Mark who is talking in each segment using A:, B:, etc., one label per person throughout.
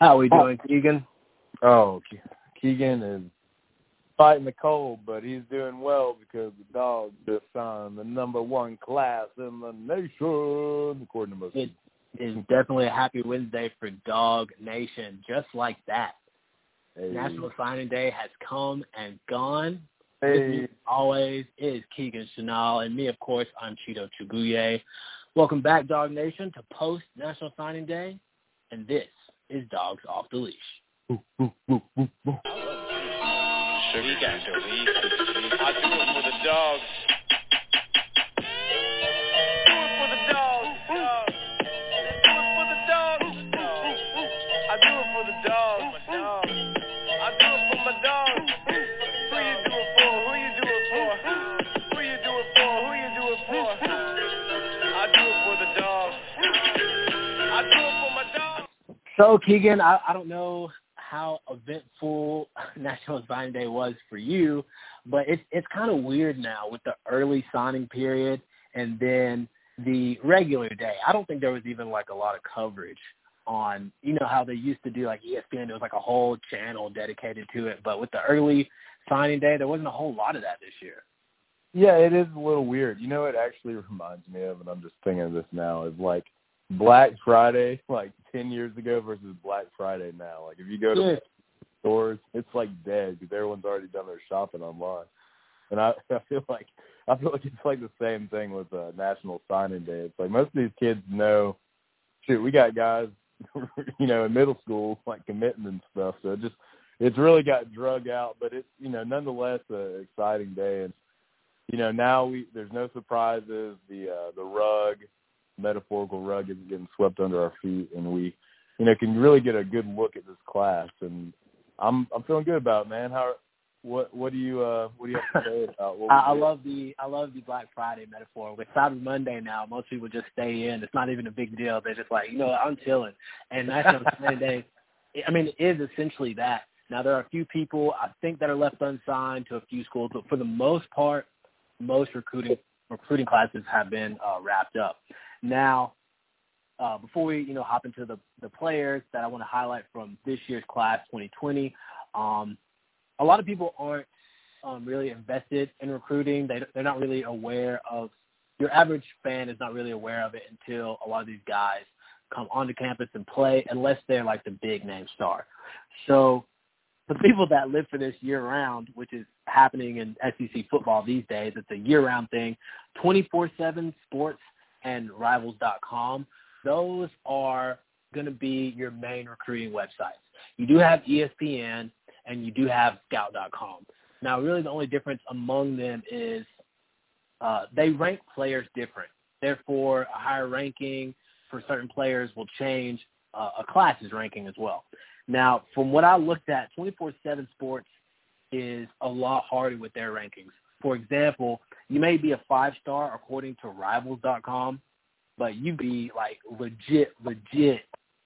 A: How are we doing, Keegan?
B: Oh, Keegan is fighting the cold, but he's doing well because the dog just signed the number one class in the nation, according to most
A: It is definitely a happy Wednesday for Dog Nation, just like that.
B: Hey.
A: National Signing Day has come and gone.
B: Hey.
A: Always, is Keegan Chanel, and me, of course, I'm Cheeto Chuguye. Welcome back, Dog Nation, to post National Signing Day, and this is Dogs Off the Leash.
B: Ooh, ooh, ooh, ooh, ooh.
C: Sugar got the lead. I do it for the dogs.
A: So, Keegan, I, I don't know how eventful National Signing Day was for you, but it's it's kind of weird now with the early signing period and then the regular day. I don't think there was even like a lot of coverage on you know how they used to do like ESPN. There was like a whole channel dedicated to it, but with the early signing day, there wasn't a whole lot of that this year.
B: Yeah, it is a little weird. You know, it actually reminds me of, and I'm just thinking of this now, is like Black Friday, like 10 years ago versus Black Friday now. Like, if you go to
A: Yeah.
B: stores, it's like dead because everyone's already done their shopping online. And I, I feel like I feel like it's like the same thing with uh, National Signing Day. It's like most of these kids know, shoot, we got guys, you know, in middle school like committing and stuff. So it just it's really got drug out, but it's you know nonetheless a exciting day. And you know now we there's no surprises. The uh, the rug, metaphorical rug, isn't getting swept under our feet, and we you know can really get a good look at this class. And I'm I'm feeling good about it, man. How what what do you uh what do you have to say about what
A: I, I love the I love the Black Friday metaphor. With Cyber Monday now, most people just stay in. It's not even a big deal. They're just like, you know, I'm chilling. And National Signing Day, I mean, it is essentially that. Now there are a few people I think that are left unsigned to a few schools, but for the most part, most recruiting recruiting classes have been uh, wrapped up. Now, uh, before we you know hop into the the players that I want to highlight from this year's class 2020, um, a lot of people aren't um, really invested in recruiting. They they're not really aware of your average fan is not really aware of it until a lot of these guys come onto campus and play, unless they're like the big name star. So the people that live for this year round, which is happening in SEC football these days, it's a year round thing. 24/7 Sports and Rivals.com. Those are going to be your main recruiting websites. You do have ESPN and you do have Scout.com. Now, really, the only difference among them is uh, they rank players different. Therefore, a higher ranking for certain players will change uh, a class's ranking as well. Now, from what I looked at, 24/7 Sports is a lot harder with their rankings. For example, you may be a five star according to Rivals.com, but you be like legit, legit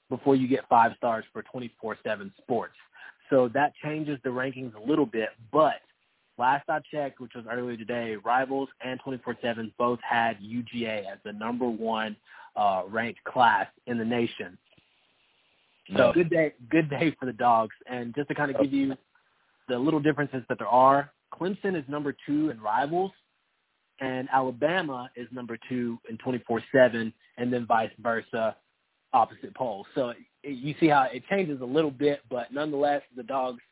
A: before you get five stars for 24/7 Sports. So that changes the rankings a little bit. But last I checked, which was earlier today, Rivals and 24/7 both had UGA as the number one uh, ranked class in the nation. So good day, good day for the dogs. And just to kind of give you the little differences that there are, Clemson is number two in Rivals, and Alabama is number two in 24/7, and then vice versa, opposite poles. So it, you see how it changes a little bit, but nonetheless, the dogs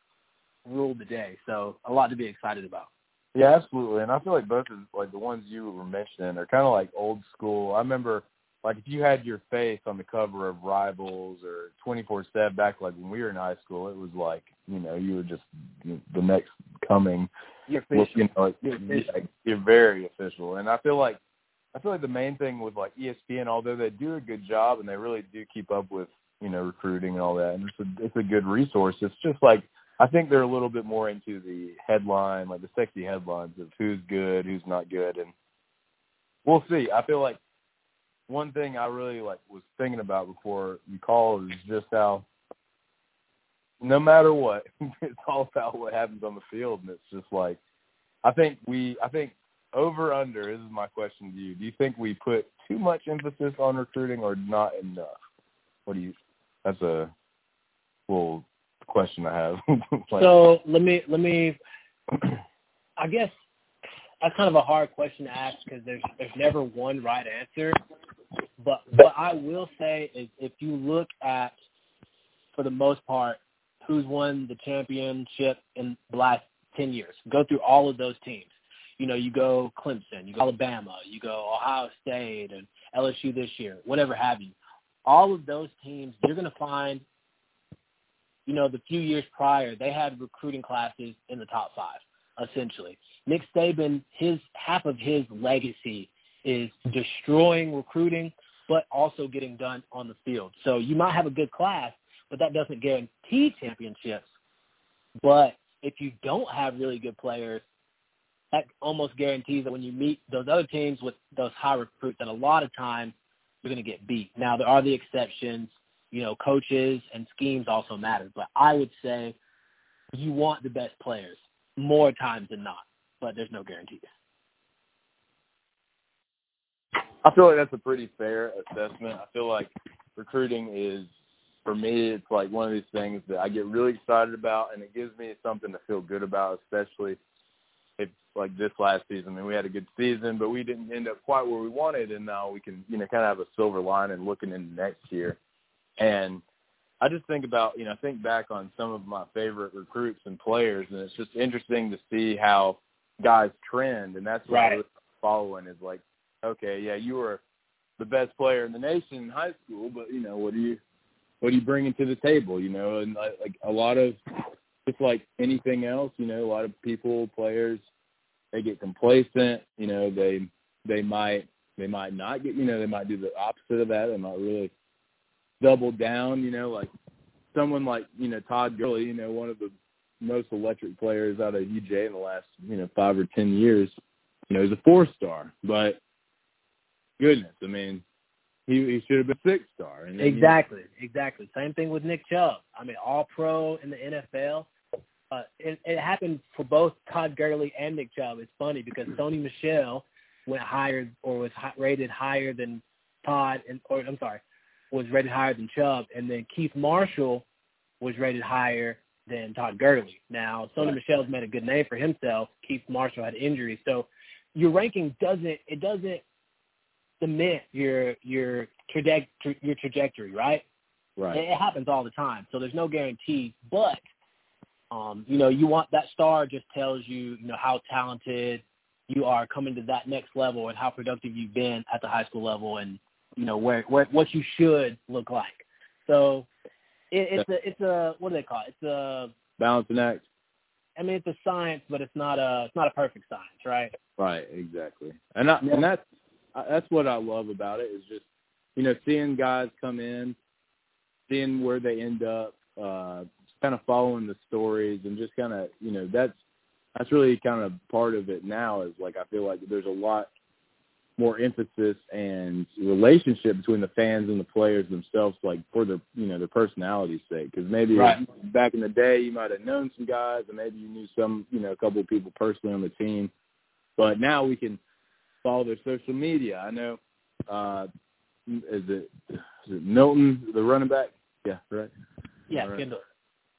A: ruled the day. So a lot to be excited about.
B: Yeah, absolutely. And I feel like both of like the ones you were mentioning are kind of like old school. I remember like if you had your face on the cover of Rivals or 24/7 back like when we were in high school, it was like you know you were just the next coming.
A: You're
B: Well, you know, like,
A: You're official.
B: yeah, you're very official. And I feel like I feel like the main thing with like ESPN, although they do a good job and they really do keep up with you know recruiting and all that, and it's a it's a good resource. It's just like I think they're a little bit more into the headline, like the sexy headlines of who's good, who's not good, and we'll see. I feel like one thing I really like was thinking about before you called is just how no matter what, it's all about what happens on the field, and it's just like I think we, I think over under. This is my question to you. Do you think we put too much emphasis on recruiting or not enough? What do you? That's a little question I have. like,
A: So let me let me. I guess that's kind of a hard question to ask because there's there's never one right answer. But what I will say is, if you look at, for the most part, who's won the championship in the last ten years, go through all of those teams. You know, you go Clemson, you go Alabama, you go Ohio State, and LSU this year, whatever have you. All of those teams, you're going to find you know, the few years prior, they had recruiting classes in the top five, essentially. Nick Saban, his half of his legacy is destroying recruiting, but also getting done on the field. So you might have a good class, but that doesn't guarantee championships. But if you don't have really good players, that almost guarantees that when you meet those other teams with those high recruits, that a lot of times you're going to get beat. Now there are the exceptions you know, coaches and schemes also matter. But I would say you want the best players more times than not, but there's no guarantees.
B: I feel like that's a pretty fair assessment. I feel like recruiting is, for me, it's like one of these things that I get really excited about, and it gives me something to feel good about, especially if like this last season. I mean, we had a good season, but we didn't end up quite where we wanted, and now we can, you know, kind of have a silver lining And looking into next year. And I just think about, you know, I think back on some of my favorite recruits and players, and it's just interesting to see how guys trend, and that's what
A: Right.
B: I was following is like, okay, yeah, you were the best player in the nation in high school, but you know, what do you, what are you bringing to the table, you know, and like, a lot of, just like anything else, you know, a lot of people, players, they get complacent, you know, they, they might, they might not get, you know, they might do the opposite of that, they might really double down, you know, like someone like, you know, Todd Gurley, you know, one of the most electric players out of UGA in the last, you know, five or ten years, you know, he's a four star. But goodness, I mean, he he should have been six star. And you know,
A: Exactly, exactly. Same thing with Nick Chubb. I mean, all pro in the NFL. Uh, it, it happened for both Todd Gurley and Nick Chubb. It's funny because Sony Michel went higher or was hi- rated higher than Todd, and or I'm sorry, was rated higher than Chubb, and then Keith Marshall was rated higher than Todd Gurley. Now, Sony
B: Right.
A: Michel's made a good name for himself. Keith Marshall had injuries, so your ranking doesn't it doesn't cement your your traje- tra- your trajectory, right?
B: right.
A: It, it happens all the time, so there's no guarantee. But um, you know, you want that star just tells you, you know, how talented you are coming to that next level and how productive you've been at the high school level, and you know where where what you should look like. So it, it's a it's a what do they call it? It's a
B: Balancing act.
A: I mean it's a science, but it's not a it's not a perfect science, right?
B: Right, exactly. And I,
A: Yeah.
B: and that's that's what I love about it is just you know seeing guys come in, seeing where they end up, uh, kind of following the stories and just kind of you know that's that's really kind of part of it now is like I feel like there's a lot more emphasis and relationship between the fans and the players themselves, like for their you know their personality's sake. Because maybe
A: Right.
B: back in the day you might have known some guys, and maybe you knew some you know a couple of people personally on the team, but now we can follow their social media. I know, uh, is it is it Milton the running back? Yeah, right.
A: Yeah,
B: right.
A: Kendall.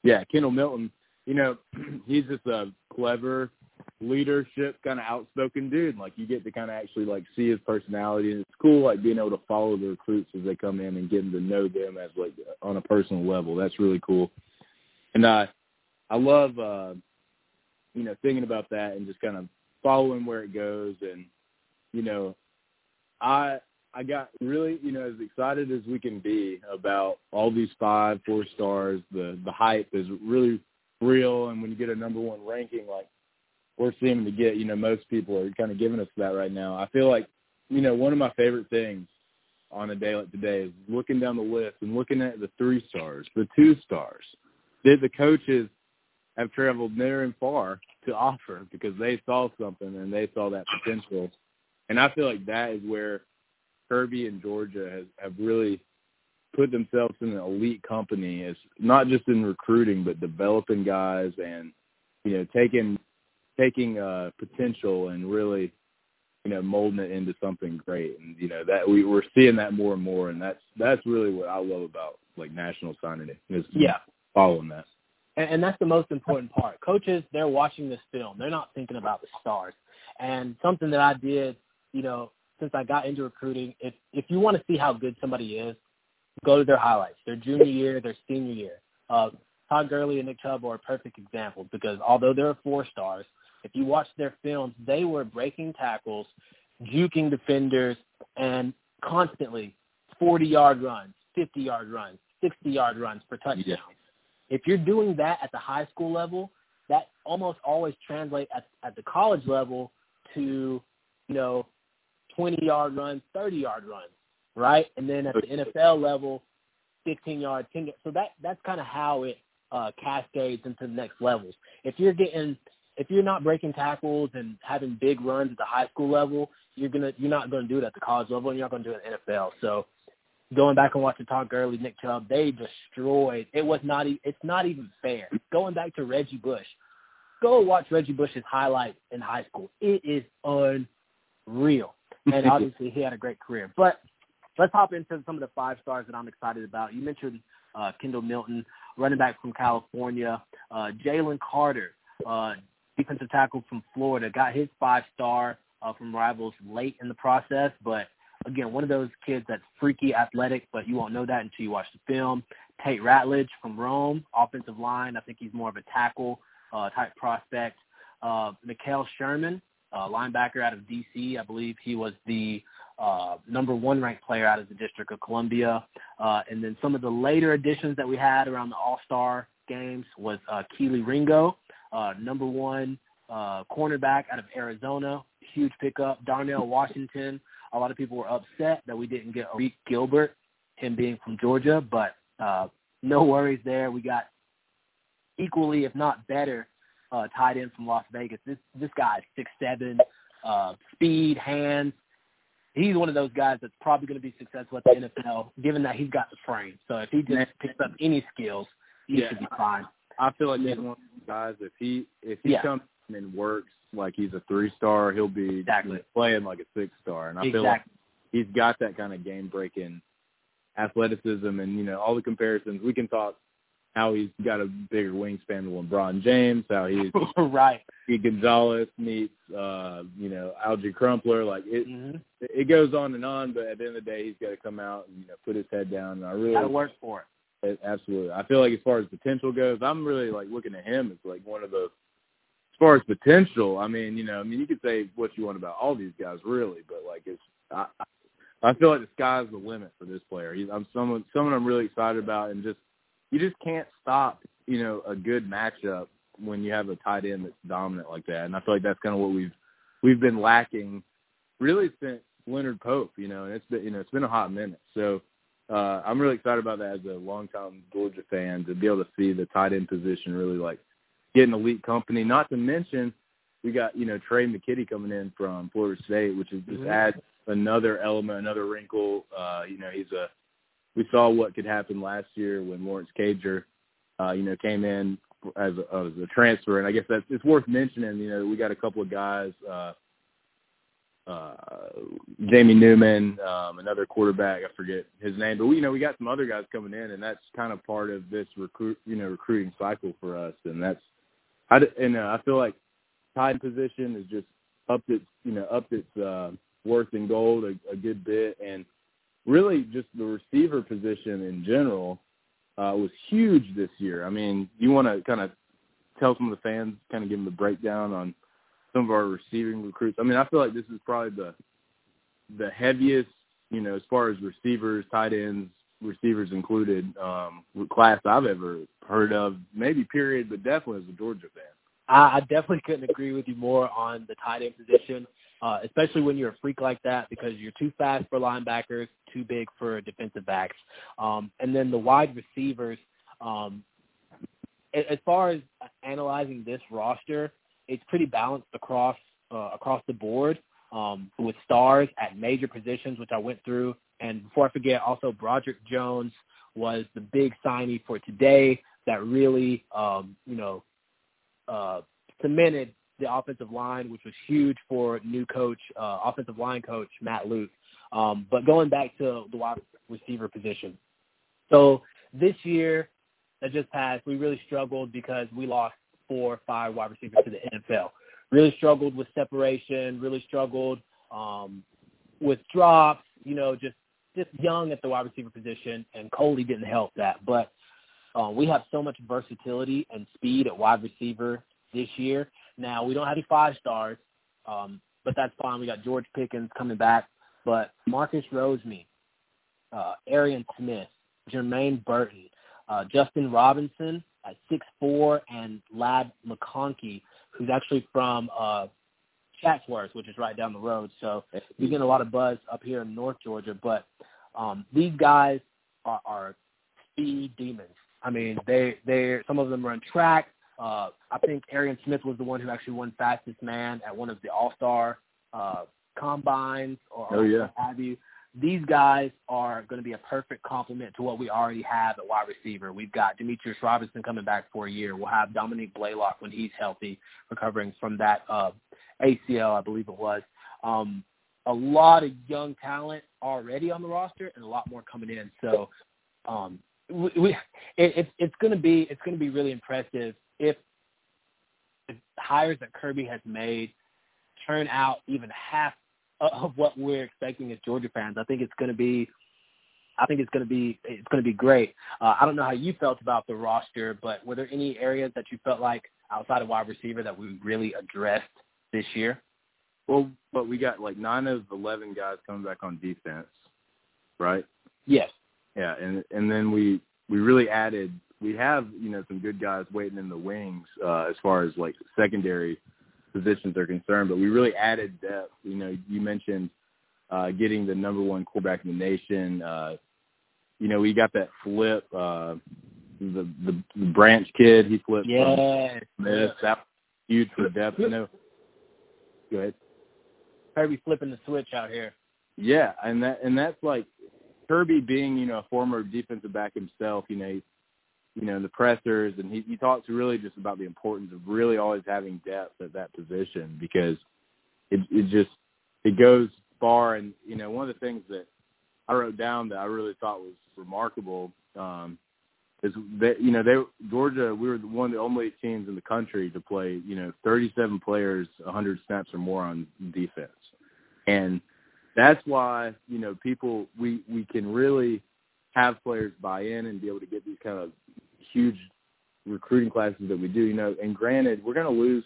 B: Yeah, Kendall Milton. You know, he's just a clever leadership kind of outspoken dude. Like you get to kind of actually like see his personality, and it's cool like being able to follow the recruits as they come in and getting to know them as like on a personal level. That's really cool. And I, I love, uh, you know, thinking about that and just kind of following where it goes. And you know, I I got really, you know, as excited as we can be about all these five, four stars. The the hype is really real, and when you get a number one ranking, like we're seeming to get, you know, most people are kind of giving us that right now. I feel like, you know, one of my favorite things on a day like today is looking down the list and looking at the three stars, the two stars. Did the coaches have traveled near and far to offer because they saw something and they saw that potential. And I feel like that is where Kirby and Georgia has have really put themselves in an elite company as not just in recruiting but developing guys and you know taking taking uh potential and really you know molding it into something great and you know that we we're seeing that more and more and that's that's really what I love about like national signing day. Is
A: Yeah.
B: following that.
A: And, and that's the most important part. Coaches, they're watching this film. They're not thinking about the stars. And something that I did, you know, since I got into recruiting, if if you want to see how good somebody is, go to their highlights, their junior year, their senior year. Uh, Todd Gurley and Nick Chubb are a perfect examples because although they're four stars, if you watch their films, they were breaking tackles, juking defenders, and constantly 40-yard runs, 50-yard runs, 60-yard runs for touchdowns.
B: Yeah.
A: If you're doing that at the high school level, that almost always translates at, at the college level to, you know, 20-yard runs, 30-yard runs, right? And then at the NFL level, 15-yard, 10 So that that's kind of how it uh, cascades into the next levels. If you're getting if you're not breaking tackles and having big runs at the high school level, you're gonna you're not gonna do it at the college level, and you're not gonna do it in the NFL. So going back and watching Todd Gurley, Nick Chubb, they destroyed. It was not. e- It's not even fair. Going back to Reggie Bush, go watch Reggie Bush's highlights in high school. It is unreal, and obviously he had a great career. But let's hop into some of the five stars that I'm excited about. You mentioned uh, Kendall Milton, running back from California, uh, Jalen Carter, uh, defensive tackle from Florida, got his five star uh, from rivals late in the process, but again, one of those kids that's freaky athletic, but you won't know that until you watch the film. Tate Ratledge from Rome, offensive line. I think he's more of a tackle uh, type prospect. Uh, Mekhail Sherman, uh, linebacker out of D.C. I believe he was the uh, number one ranked player out of the District of Columbia. Uh, and then some of the later additions that we had around the All-Star games was uh, Kelee Ringo, uh, number one uh, cornerback out of Arizona, huge pickup. Darnell Washington, a lot of people were upset that we didn't get Arik Gilbert, him being from Georgia, but uh, no worries there. We got equally, if not better, uh, tight end from Las Vegas. This this guy is six seven, uh, speed, hands. He's one of those guys that's probably going to be successful at the NFL, given that he's got the frame. So if he just picks up any skills, he
B: Yeah.
A: should be fine.
B: I feel like he's one of those guys. If he if he
A: Yeah.
B: comes and works like he's a three star, he'll be
A: Exactly.
B: playing like a six star. And I feel like he's got that kind of game breaking athleticism and you know all the comparisons. We can talk how he's got a bigger wingspan than LeBron James, how he's
A: right.
B: he Gonzalez meets uh, you know Alge Crumpler. Like it,
A: Mm-hmm.
B: it goes on and on. But at the end of the day, he's got to come out and you know put his head down. And I really
A: Got to work for it.
B: it- Absolutely. I feel like as far as potential goes, I'm really like looking at him as like one of the as far as potential, I mean, you know, I mean you could say what you want about all these guys really, but like it's I I- I feel like the sky's the limit for this player. He's I'm someone someone I'm really excited about and just you just can't stop, you know, a good matchup when you have a tight end that's dominant like that. And I feel like that's kind of what we've we've been lacking really since Leonard Pope, you know, and it's been you know, it's been a hot minute. So uh, I'm really excited about that as a longtime Georgia fan to be able to see the tight end position really like get an elite company. Not to mention we got you know Tre' McKitty coming in from Florida State, which is just
A: Mhm.
B: adds another element, another wrinkle. Uh, you know he's a we saw what could happen last year when Lawrence Cager, uh, you know, came in as a, as a transfer, and I guess that's it's worth mentioning. You know, we got a couple of guys. Uh, uh, Jamie Newman, um, another quarterback, I forget his name, but we, you know, we got some other guys coming in, and that's kind of part of this recruit, you know, recruiting cycle for us, and that's, I, and uh, I feel like tight position is just upped its, you know, upped its uh, worth in gold a, a good bit, and really just the receiver position in general uh, was huge this year. I mean, you want to kind of tell some of the fans, kind of give them the breakdown on some of our receiving recruits. I mean, I feel like this is probably the the heaviest, you know, as far as receivers, tight ends, receivers included, um, class I've ever heard of. Maybe period, but definitely as a Georgia fan.
A: I, I definitely couldn't agree with you more on the tight end position, uh, especially when you're a freak like that because you're too fast for linebackers, too big for defensive backs. Um, and then the wide receivers, um, as far as analyzing this roster, it's pretty balanced across uh, across the board um, with stars at major positions, which I went through. And before I forget, also Broderick Jones was the big signee for today that really, um, you know, uh, cemented the offensive line, which was huge for new coach, uh, offensive line coach Matt Luke. Um, but going back to the wide receiver position, so this year that just passed, we really struggled because we lost four or five wide receivers to the NFL. Really struggled with separation. Really struggled um, with drops. You know, just just young at the wide receiver position, and Coley didn't help that. But uh, we have so much versatility and speed at wide receiver this year. Now we don't have any five stars, um, but that's fine. We got George Pickens coming back, but Marcus Rosemy, uh, Arian Smith, Jermaine Burton, uh, Justin Robinson at six four, and Ladd McConkey, who's actually from uh, Chatsworth, which is right down the road. So we get a lot of buzz up here in North Georgia. But um, these guys are, are speed demons. I mean, they they some of them run track. Uh, I think Arian Smith was the one who actually won fastest man at one of the All Star uh, combines or,
B: Oh, yeah.
A: what have you. These guys are going to be a perfect complement to what we already have at wide receiver. We've got Demetrius Robinson coming back for a year. We'll have Dominick Blaylock when he's healthy, recovering from that uh, ACL, I believe it was. Um, a lot of young talent already on the roster, and a lot more coming in. So, um, we, we it, it's it's going to be it's going to be really impressive if the hires that Kirby has made turn out even half of what we're expecting as Georgia fans. I think it's going to be. I think it's going to be it's going to be great. Uh, I don't know how you felt about the roster, but were there any areas that you felt like outside of wide receiver that we really addressed this year?
B: Well, but we got like nine of eleven guys coming back on defense, right?
A: Yes.
B: Yeah, and and then we we really added. We have you know some good guys waiting in the wings uh, as far as like secondary positions are concerned, but we really added depth. You know, you mentioned uh, getting the number one quarterback in the nation. Uh, you know, we got that flip. Uh, the, the the branch kid, he flipped. from
A: Yeah.
B: Smith. That was huge for depth. You know. Go ahead.
A: Kirby flipping the switch out here.
B: Yeah, and that and that's like Kirby being you know a former defensive back himself. You know, he, you know the pressers, and he he talks really just about the importance of really always having depth at that position because it it just it goes far. And you know one of the things that I wrote down that I really thought was remarkable um, is that you know they Georgia we were one of the only teams in the country to play you know 37 players 100 snaps or more on defense, and that's why you know people we we can really have players buy in and be able to get these kind of huge recruiting classes that we do. You know, and granted we're going to lose.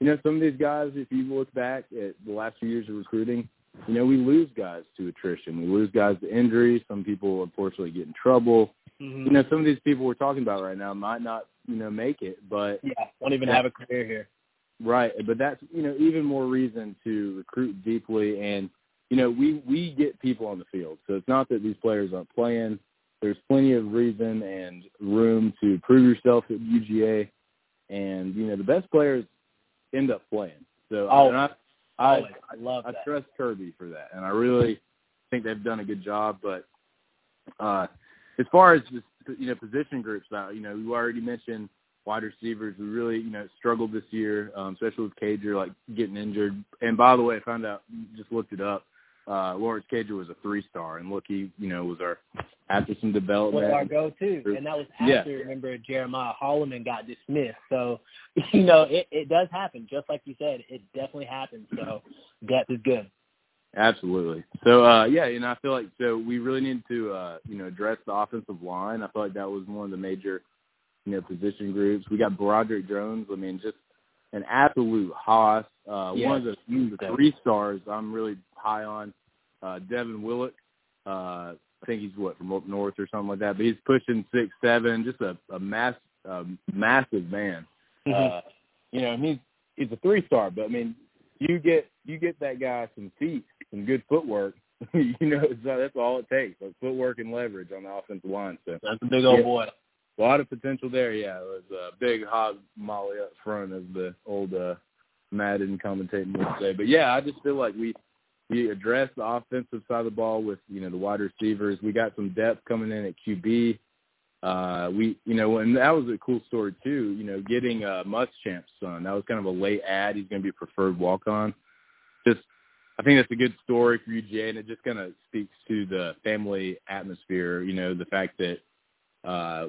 B: You know, some of these guys, if you look back at the last few years of recruiting, you know, we lose guys to attrition. We lose guys to injury. Some people unfortunately get in trouble.
A: Mm-hmm.
B: You know, some of these people we're talking about right now might not, you know, make it, but
A: yeah, won't even have a career here.
B: Right, but that's you know even more reason to recruit deeply, and you know we we get people on the field, so it's not that these players aren't playing. There's plenty of reason and room to prove yourself at UGA, and you know the best players end up playing. So
A: Oh,
B: and I I,
A: I love
B: I
A: that.
B: trust Kirby for that, and I really think they've done a good job. But uh, as far as just, you know position groups, uh, you know we already mentioned wide receivers. We really you know struggled this year, um, especially with Cager like getting injured. And by the way, I found out just looked it up. Uh, Lawrence Cager was a three star, and look, he you know was our after some
A: was
B: development.
A: our go-to, and that was
B: Yeah.
A: after remember Jeremiah Holloman got dismissed. So, you know, it, it does happen, just like you said. It definitely happens. So, depth is good.
B: Absolutely. So uh yeah, and you know, I feel like so we really need to uh you know address the offensive line. I feel like that was one of the major you know position groups. We got Broderick Jones. I mean, just an absolute hoss. Uh
A: Yeah.
B: one of the, the three stars I'm really high on. Uh Devin Willock. Uh I think he's what from up north or something like that. But he's pushing six seven, just a, a mass a massive man. Uh you know, and he's he's a three star, but I mean you get you get that guy some feet, some good footwork. you know, so that's all it takes. Like footwork and leverage on the offensive line. So
A: That's a big old
B: Yeah.
A: boy.
B: A lot of potential there. Yeah, it was a big hog molly up front, as the old uh, Madden commentating would say. But yeah, I just feel like we we addressed the offensive side of the ball with you know the wide receivers. We got some depth coming in at QB. Uh, we you know and that was a cool story too. You know, getting uh, Muschamp's son. That was kind of a late ad. He's going to be a preferred walk on. Just I think that's a good story for UGA, and it just kind of speaks to the family atmosphere. You know, the fact that Uh,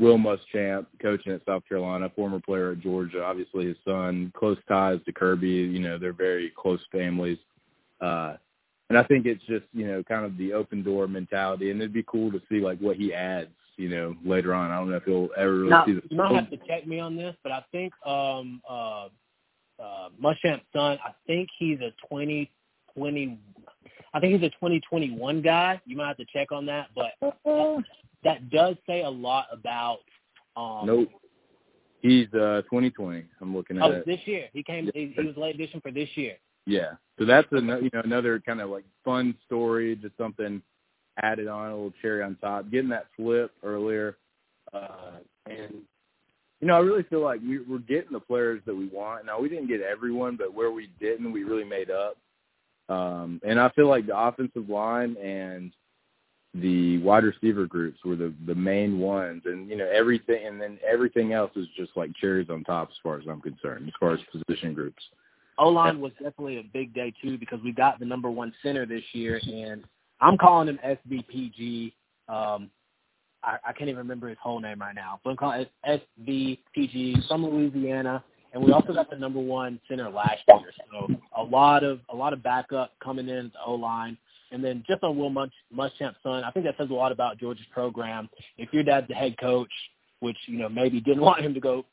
B: Will Muschamp, coaching at South Carolina, former player at Georgia. Obviously, his son, close ties to Kirby. You know, they're very close families. Uh, and I think it's just you know kind of the open door mentality, and it'd be cool to see like what he adds. You know, later on. I don't know if he'll ever really
A: now,
B: see the.
A: You might have to check me on this, but I think um uh uh Muschamp's son, I think he's a twenty twenty I think he's a twenty twenty one guy. You might have to check on that, but that does say a lot about um
B: Nope. He's uh 2020. I'm looking at
A: Oh,
B: it.
A: this year. He came he, he was late edition for this year.
B: Yeah. So that's a you know another kind of like fun story, just something added on a little cherry on top. Getting that flip earlier, uh, and you know I really feel like we, we're getting the players that we want. Now we didn't get everyone, but where we didn't, we really made up. Um, and I feel like the offensive line and the wide receiver groups were the the main ones, and you know everything, and then everything else is just like cherries on top as far as I'm concerned, as far as position groups.
A: O line was definitely a big day too because we got the number one center this year, and I'm calling him SBPG. Um, I, I can't even remember his whole name right now, but I'm calling it SBPG from Louisiana, and we also got the number one center last year. So a lot of a lot of backup coming in the O line. And then just on Will Musch, Muschamp's son, I think that says a lot about Georgia's program. If your dad's the head coach, which you know maybe didn't want him to go,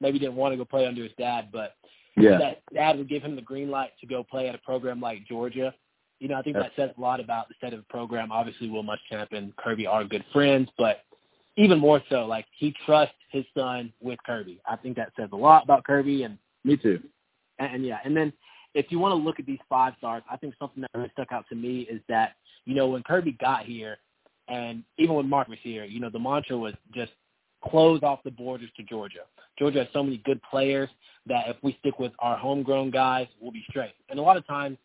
A: maybe didn't want to go play under his dad, but
B: Yeah.
A: that dad would give him the green light to go play at a program like Georgia. You know, I think that says a lot about the state of the program. Obviously, Will Muschamp and Kirby are good friends, but even more so, like he trusts his son with Kirby. I think that says a lot about Kirby, and
B: Me too.
A: and, and yeah, and then if you want to look at these five stars, I think something that really stuck out to me is that you know when Kirby got here, and even when Mark was here, you know the mantra was just close off the borders to Georgia. Georgia has so many good players that if we stick with our homegrown guys, we'll be straight. And a lot of times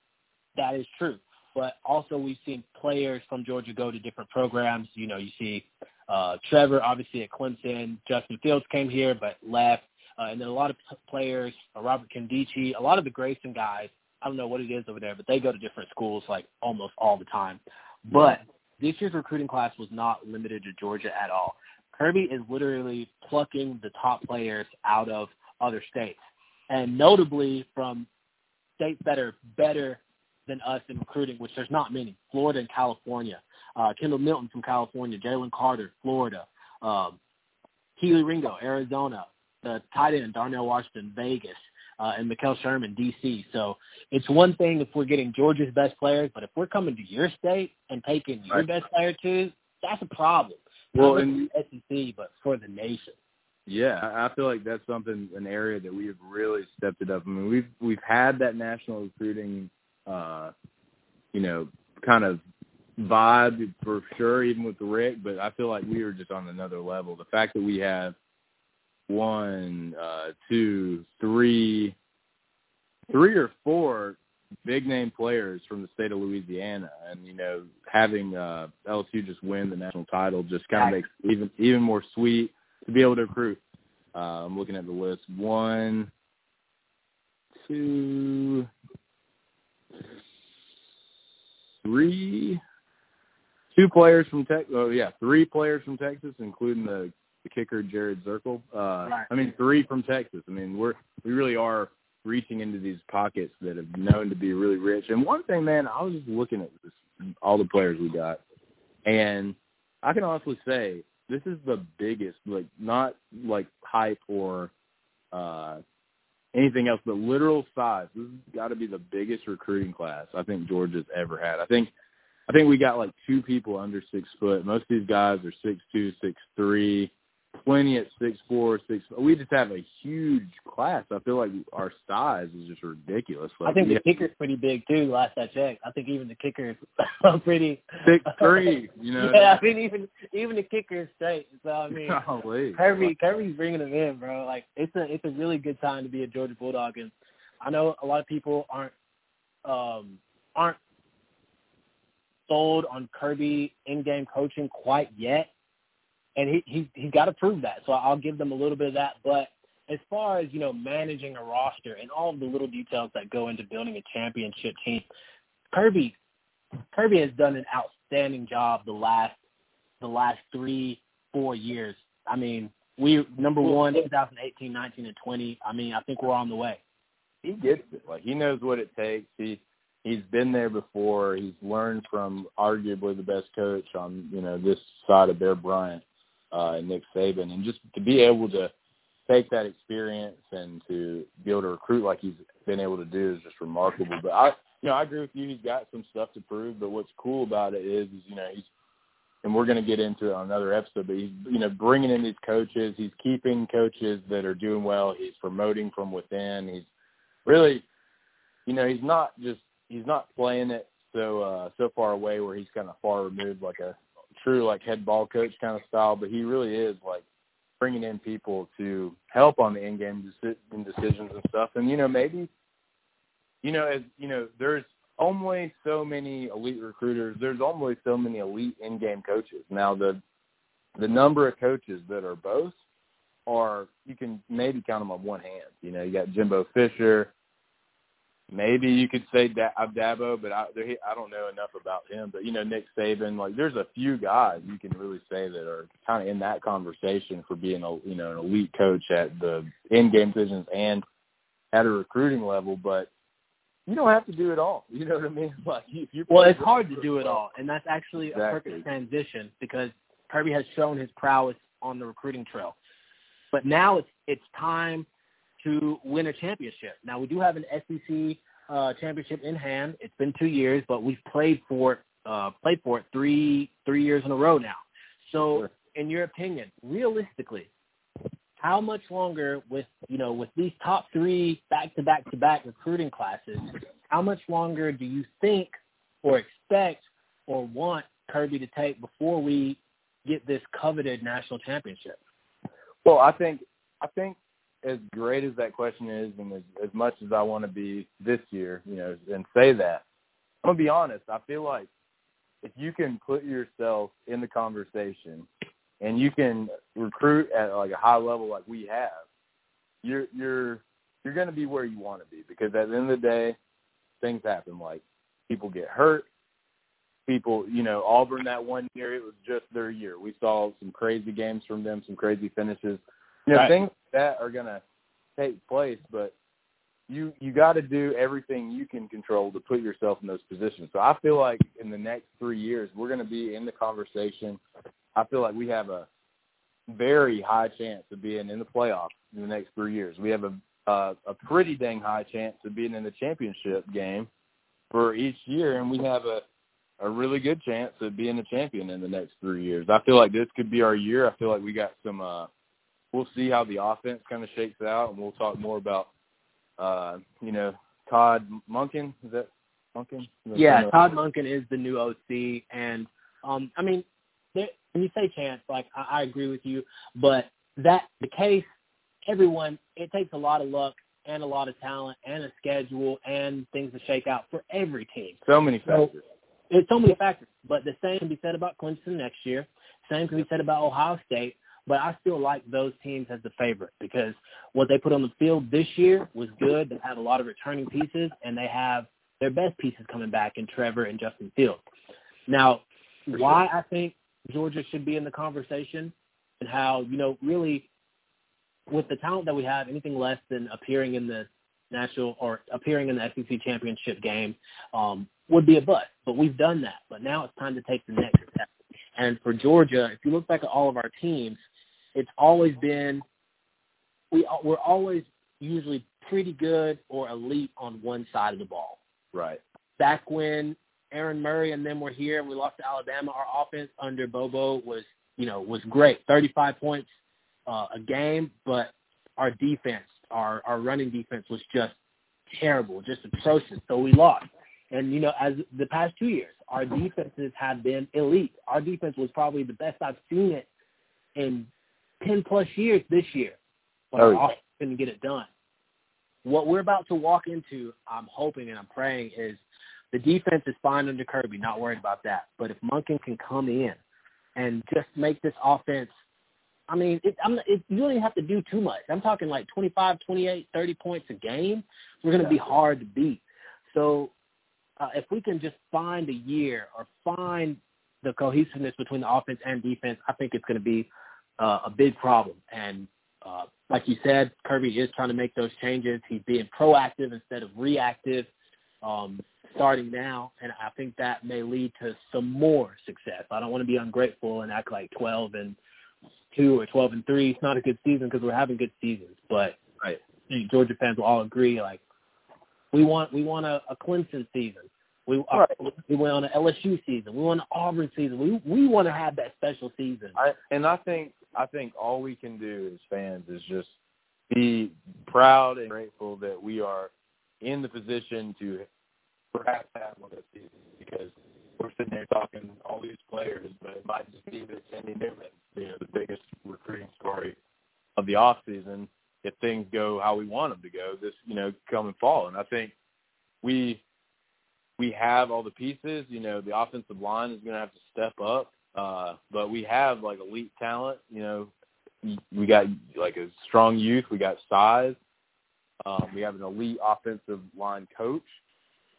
A: that is true. But also we've seen players from Georgia go to different programs. You know, you see uh, Trevor obviously at Clemson. Justin Fields came here but left. Uh, and then a lot of p- players, uh, Robert Kendichi, a lot of the Grayson guys, I don't know what it is over there, but they go to different schools like almost all the time. But this year's recruiting class was not limited to Georgia at all. Kirby is literally plucking the top players out of other states, and notably from states that are better than us in recruiting, which there's not many. Florida and California. Uh, Kendall Milton from California, Jalen Carter, Florida, um, Kelee Ringo, Arizona, the tight end Darnell Washington, Vegas, uh, and Mekhail Sherman, DC. So it's one thing if we're getting Georgia's best players, but if we're coming to your state and taking your
B: Right.
A: best player too, that's a problem.
B: Well,
A: Not
B: and
A: the SEC, but for the nation.
B: Yeah, I I feel like that's something an area that we have really stepped it up. I mean, we've we've had that national recruiting, uh, you know, kind of vibe for sure, even with Richt. But I feel like we are just on another level. The fact that we have one, uh, two, three, three or four big name players from the state of Louisiana, and you know, having uh, LSU just win the national title just kind of makes it even even more sweet to be able to recruit. Uh, I'm looking at the list. One, two, three, two players from Texas. Oh yeah, three players from Texas, including the, the kicker Jared Zirkel. Uh,
A: Right.
B: I mean, three from Texas. I mean, we're we really are reaching into these pockets that have known to be really rich. And one thing, man, I was just looking at this, all the players we got, and I can honestly say this is the biggest, like not like hype or uh anything else, but literal size. This has got to be the biggest recruiting class I think Georgia's ever had. I think I think we got like two people under six foot. Most of these guys are six two, six three, plenty at six four, six. We just have a huge class. I feel like our size is just ridiculous. Like,
A: I think the kicker's pretty big too. Last I checked, I think even the kicker is pretty
B: six three. You know,
A: yeah, I mean even even the kicker is straight. So I mean,
B: Golly.
A: Kirby Kirby's bringing them in, bro. Like it's a it's a really good time to be a Georgia Bulldog, and I know a lot of people aren't um aren't sold on Kirby in-game coaching quite yet, and he he he's got to prove that. So I'll give them a little bit of that, but. As far as you know, managing a roster and all of the little details that go into building a championship team, Kirby Kirby has done an outstanding job the last the last three four years. I mean, we number one, 2018, 19, and 20. I mean, I think we're on the way.
B: He gets it. Like he knows what it takes. He he's been there before. He's learned from arguably the best coach on you know this side of Bear Bryant uh, and Nick Saban, and just to be able to take that experience and to be able to recruit like he's been able to do is just remarkable. But I, you know, I agree with you. He's got some stuff to prove. But what's cool about it is, is you know, he's and we're going to get into it on another episode. But he's, you know, bringing in these coaches. He's keeping coaches that are doing well. He's promoting from within. He's really, you know, he's not just he's not playing it so uh, so far away where he's kind of far removed like a true like head ball coach kind of style. But he really is like bringing in people to help on the in-game deci- decisions and stuff. And you know, maybe, you know, as you know, there's only so many elite recruiters. There's only so many elite in-game coaches. Now, the the number of coaches that are both are you can maybe count them on one hand. You know, you got Jimbo Fisher, maybe you could say da- Dabo, but I there, I don't know enough about him. But you know Nick Saban, like there's a few guys you can really say that are kind of in that conversation for being a you know an elite coach at the in game decisions and at a recruiting level. But you don't have to do it all. You know what I mean? Like if you
A: well, it's hard to do it all, and that's actually
B: Exactly.
A: a perfect transition because Kirby has shown his prowess on the recruiting trail. But now it's it's time to win a championship. Now we do have an SEC uh, championship in hand. It's been two years, but we've played for it, uh, played for it three three years in a row now. So,
B: Sure.
A: in your opinion, realistically, how much longer with you know with these top three back to back to back recruiting classes? How much longer do you think or expect or want Kirby to take before we get this coveted national championship?
B: Well, I think I think as great as that question is, and as, as much as I want to be this year, you know, and say that, I'm gonna be honest. I feel like if you can put yourself in the conversation and you can recruit at like a high level like we have, you're you're you're gonna be where you want to be because at the end of the day, things happen. Like people get hurt. People, you know, Auburn that one year, it was just their year. We saw some crazy games from them, some crazy finishes. You know,
A: Right.
B: things like that are gonna take place, but you you got to do everything you can control to put yourself in those positions. So I feel like in the next three years, we're going to be in the conversation. I feel like we have a very high chance of being in the playoffs in the next three years. We have a uh, a pretty dang high chance of being in the championship game for each year, and we have a a really good chance of being a champion in the next three years. I feel like this could be our year. I feel like we got some. uh We'll see how the offense kind of shakes out, and we'll talk more about uh, you know, Todd Monken. Is that Monken? Is
A: Yeah, Todd Monken is the new OC, and um, I mean, there, when you say chance, like I, I agree with you, but that the case, everyone, it takes a lot of luck and a lot of talent and a schedule and things to shake out for every team.
B: So many
A: So-
B: factors.
A: It's so many factors, but the same can be said about Clemson next year. Same can be said about Ohio State. But I still like those teams as the favorite because what they put on the field this year was good. They have a lot of returning pieces, and they have their best pieces coming back in Trevor and Justin Fields. Now,
B: For
A: why I think Georgia should be in the conversation and how, you know, really with the talent that we have, anything less than appearing in the national or appearing in the SEC championship game um, would be a bust. But we've done that. But now it's time to take the next step. And for Georgia, if you look back at all of our teams, it's always been we we're always usually pretty good or elite on one side of the ball.
B: Right.
A: Back when Aaron Murray and them were here and we lost to Alabama, our offense under Bobo was you know was great, 35 points uh, a game, but our defense, our our running defense was just terrible, just atrocious. So we lost. And you know, as the past two years, our defenses have been elite. Our defense was probably the best I've seen it in ten plus years this year. But
B: Oh, yeah.
A: couldn't get it done. What we're about to walk into, I'm hoping and I'm praying, is the defense is fine under Kirby, not worried about that. But if Monken can come in and just make this offense I mean, it, I'm, it, you don't even have to do too much. I'm talking like 25, 28, 30 points a game. We're going to be hard to beat. So uh, if we can just find a year or find the cohesiveness between the offense and defense, I think it's going to be uh, a big problem. And uh, like you said, Kirby is trying to make those changes. He's being proactive instead of reactive. Um, starting now, and I think that may lead to some more success. I don't want to be ungrateful and act like 12 and two or 12 and three. It's not a good season because we're having good seasons, but
B: right.
A: Georgia fans will all agree like we want we want a, a Clemson season. We uh,
B: right.
A: we want an LSU season. We want an Auburn season. We we want to have that special season.
B: I, and I think I think all we can do as fans is just be proud and grateful that we are in the position to perhaps have one this season because we're sitting there talking all these players, but it might just be that Jamie Newman, you know, the biggest recruiting story of the off season if things go how we want them to go this, you know, coming fall. And I think we we have all the pieces. You know, the offensive line is going to have to step up, uh, but we have like elite talent. You know, we got like a strong youth. We got size. Um, we have an elite offensive line coach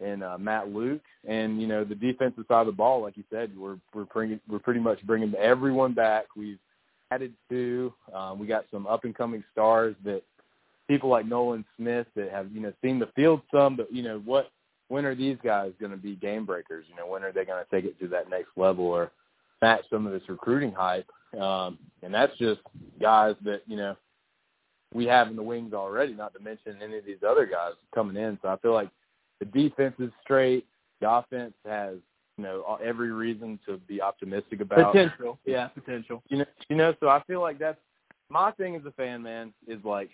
B: and uh, Matt Luke, and you know the defensive side of the ball, like you said, we're we're bringing we're pretty much bringing everyone back. We've added two. Um, we got some up and coming stars that people like Nolan Smith that have you know seen the field some, but you know what when are these guys going to be game breakers? You know when are they going to take it to that next level or match some of this recruiting hype? Um, and that's just guys that you know we have in the wings already. Not to mention any of these other guys coming in. So I feel like the defense is straight. The offense has you know every reason to be optimistic about
A: potential. Yeah, potential.
B: You know, you know. So I feel like that's my thing as a fan, man. Is like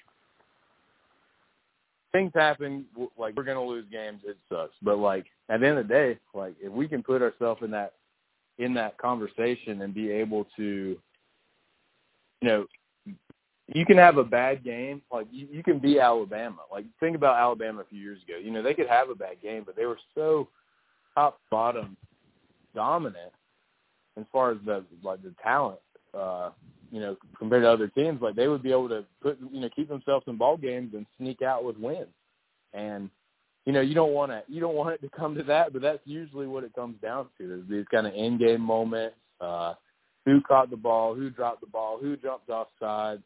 B: things happen. Like we're gonna lose games. It sucks. But like at the end of the day, like if we can put ourselves in that in that conversation and be able to, you know, you can have a bad game. Like you, you can be Alabama. Like think about Alabama a few years ago. You know they could have a bad game, but they were so top bottom dominant as far as the like the talent. Uh, you know, compared to other teams, like they would be able to put you know keep themselves in ball games and sneak out with wins. And you know you don't want to you don't want it to come to that, but that's usually what it comes down to. There's these kind of in game moments. Uh, who caught the ball? Who dropped the ball? Who jumped off sides?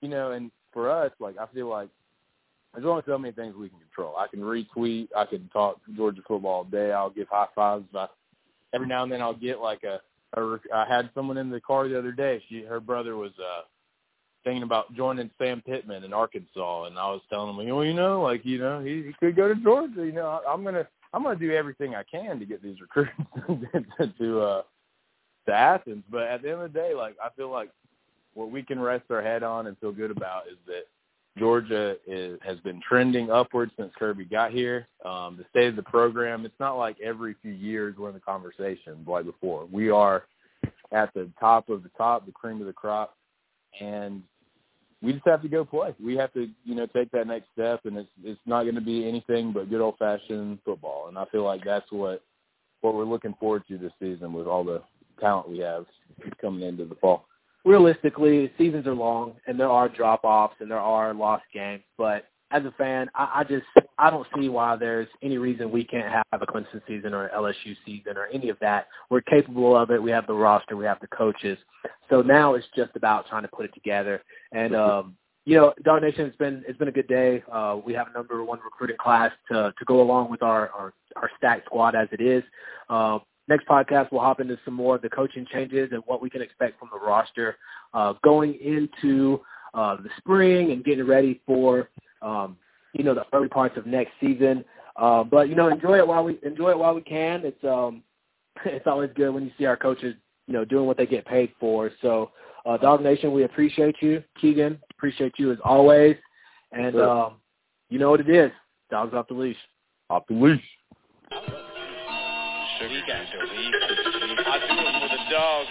B: you know, and for us, like I feel like there's only so many things we can control. I can retweet, I can talk Georgia football all day. I'll give high fives. I, every now and then I'll get like a, a. I had someone in the car the other day. She her brother was uh thinking about joining Sam Pittman in Arkansas, and I was telling him, well, you know, like you know, he, he could go to Georgia. You know, I, I'm gonna I'm gonna do everything I can to get these recruits to uh to Athens. But at the end of the day, like I feel like what we can rest our head on and feel good about is that Georgia is, has been trending upwards since Kirby got here. Um, the state of the program, it's not like every few years we're in the conversation like before. We are at the top of the top, the cream of the crop, and we just have to go play. We have to, you know, take that next step, and it's it's not going to be anything but good old fashioned football. And I feel like that's what what we're looking forward to this season with all the talent we have coming into the fall
A: realistically, seasons are long and there are drop offs and there are lost games. But as a fan, I, I just I don't see why there's any reason we can't have a Clemson season or an LSU season or any of that. We're capable of it. We have the roster. We have the coaches. So now it's just about trying to put it together. And um, you know, Dog Nation, it's been it's been a good day. Uh, we have a number one recruiting class to to go along with our our, our stacked squad as it is. Uh, next podcast, we'll hop into some more of the coaching changes and what we can expect from the roster uh, going into uh, the spring and getting ready for um, you know the early parts of next season. Uh, but you know, enjoy it while we enjoy it while we can. It's um, it's always good when you see our coaches you know doing what they get paid for. So, uh, Dog Nation, we appreciate you, Keegan. Appreciate you as always. And um, you know what it is. Dogs off the leash.
B: Off the leash.
C: He got the lead. I do it for the dogs.